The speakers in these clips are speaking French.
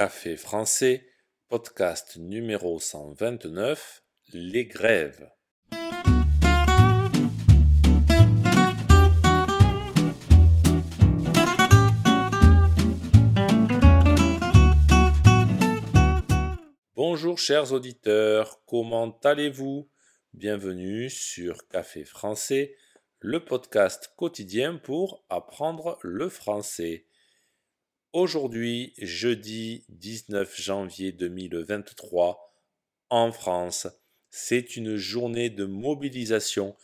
Café français, podcast numéro 129, Les grèves. Bonjour chers auditeurs, comment allez-vous? Bienvenue sur Café français, le podcast quotidien pour apprendre le français. Aujourd'hui, jeudi 19 janvier 2023, en France, c'est une journée de mobilisation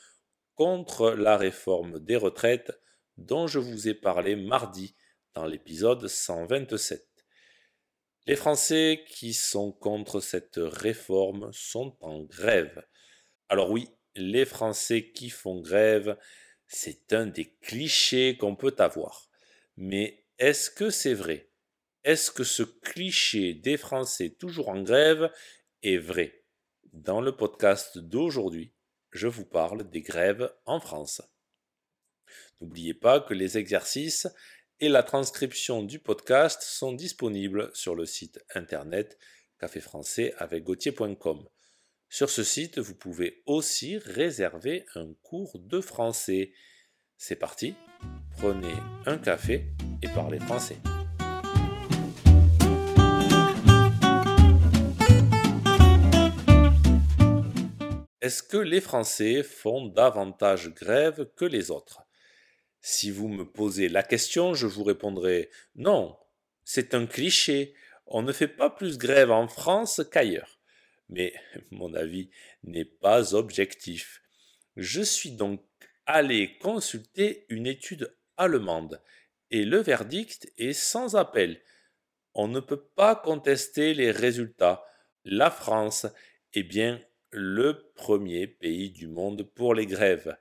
contre la réforme des retraites dont je vous ai parlé mardi dans l'épisode 127. Les Français qui sont contre cette réforme sont en grève. Alors oui, les Français qui font grève, c'est un des clichés qu'on peut avoir. Mais est-ce que c'est vrai? Est-ce que ce cliché des Français toujours en grève est vrai? Dans le podcast d'aujourd'hui, je vous parle des grèves en France. N'oubliez pas que les exercices et la transcription du podcast sont disponibles sur le site internet caféfrançais avec gauthier.com. Sur ce site, vous pouvez aussi réserver un cours de français. C'est parti, prenez un café et parler français. Est-ce que les Français font davantage grève que les autres? Si vous me posez la question, je vous répondrai non, c'est un cliché. On ne fait pas plus grève en France qu'ailleurs. Mais mon avis n'est pas objectif. Je suis donc allé consulter une étude allemande et le verdict est sans appel. On ne peut pas contester les résultats. La France est bien le premier pays du monde pour les grèves.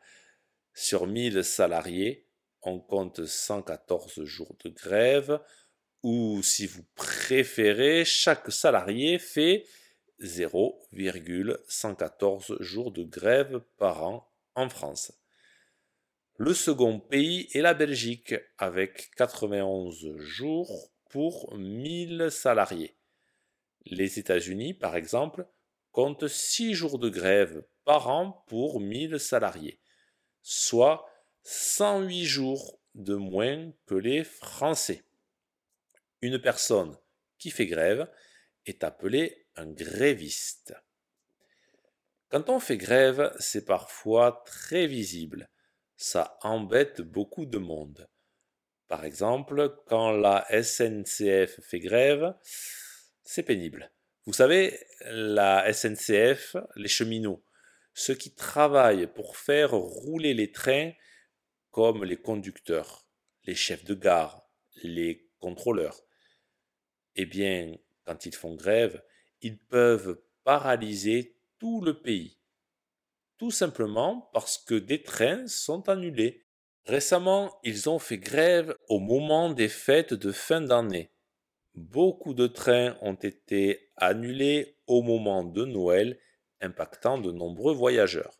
Sur 1000 salariés, on compte 114 jours de grève, ou si vous préférez, chaque salarié fait 0,114 jours de grève par an en France. Le second pays est la Belgique avec 91 jours pour 1000 salariés. Les États-Unis, par exemple, comptent 6 jours de grève par an pour 1000 salariés, soit 108 jours de moins que les Français. Une personne qui fait grève est appelée un gréviste. Quand on fait grève, c'est parfois très visible ça embête beaucoup de monde. Par exemple, quand la SNCF fait grève, c'est pénible. Vous savez, la SNCF, les cheminots, ceux qui travaillent pour faire rouler les trains comme les conducteurs, les chefs de gare, les contrôleurs, eh bien, quand ils font grève, ils peuvent paralyser tout le pays tout simplement parce que des trains sont annulés. Récemment, ils ont fait grève au moment des fêtes de fin d'année. Beaucoup de trains ont été annulés au moment de Noël, impactant de nombreux voyageurs.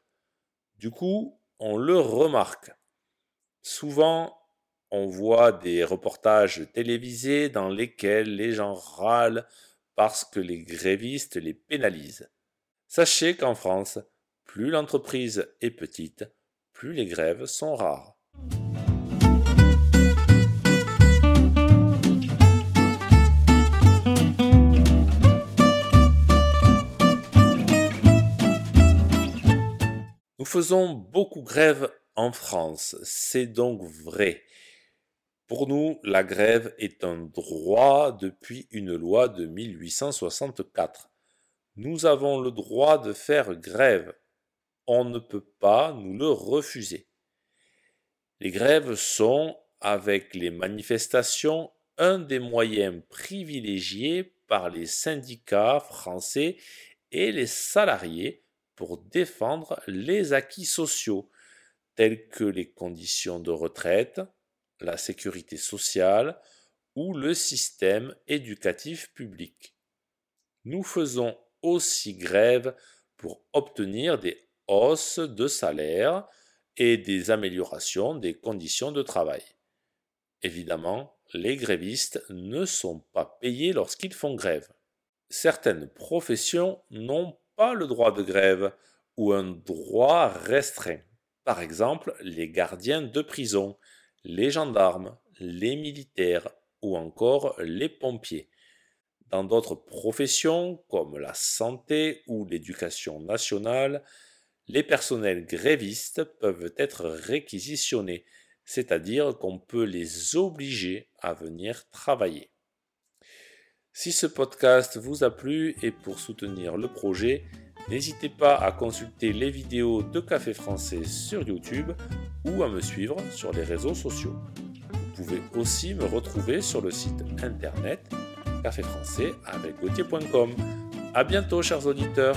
Du coup, on le remarque. Souvent, on voit des reportages télévisés dans lesquels les gens râlent parce que les grévistes les pénalisent. Sachez qu'en France, plus l'entreprise est petite, plus les grèves sont rares. Nous faisons beaucoup grève en France, c'est donc vrai. Pour nous, la grève est un droit depuis une loi de 1864. Nous avons le droit de faire grève on ne peut pas nous le refuser. Les grèves sont, avec les manifestations, un des moyens privilégiés par les syndicats français et les salariés pour défendre les acquis sociaux, tels que les conditions de retraite, la sécurité sociale ou le système éducatif public. Nous faisons aussi grève pour obtenir des hausse de salaire et des améliorations des conditions de travail. Évidemment, les grévistes ne sont pas payés lorsqu'ils font grève. Certaines professions n'ont pas le droit de grève ou un droit restreint. Par exemple, les gardiens de prison, les gendarmes, les militaires ou encore les pompiers. Dans d'autres professions, comme la santé ou l'éducation nationale, les personnels grévistes peuvent être réquisitionnés, c'est-à-dire qu'on peut les obliger à venir travailler. Si ce podcast vous a plu et pour soutenir le projet, n'hésitez pas à consulter les vidéos de Café Français sur YouTube ou à me suivre sur les réseaux sociaux. Vous pouvez aussi me retrouver sur le site internet caféfrançais avec A bientôt chers auditeurs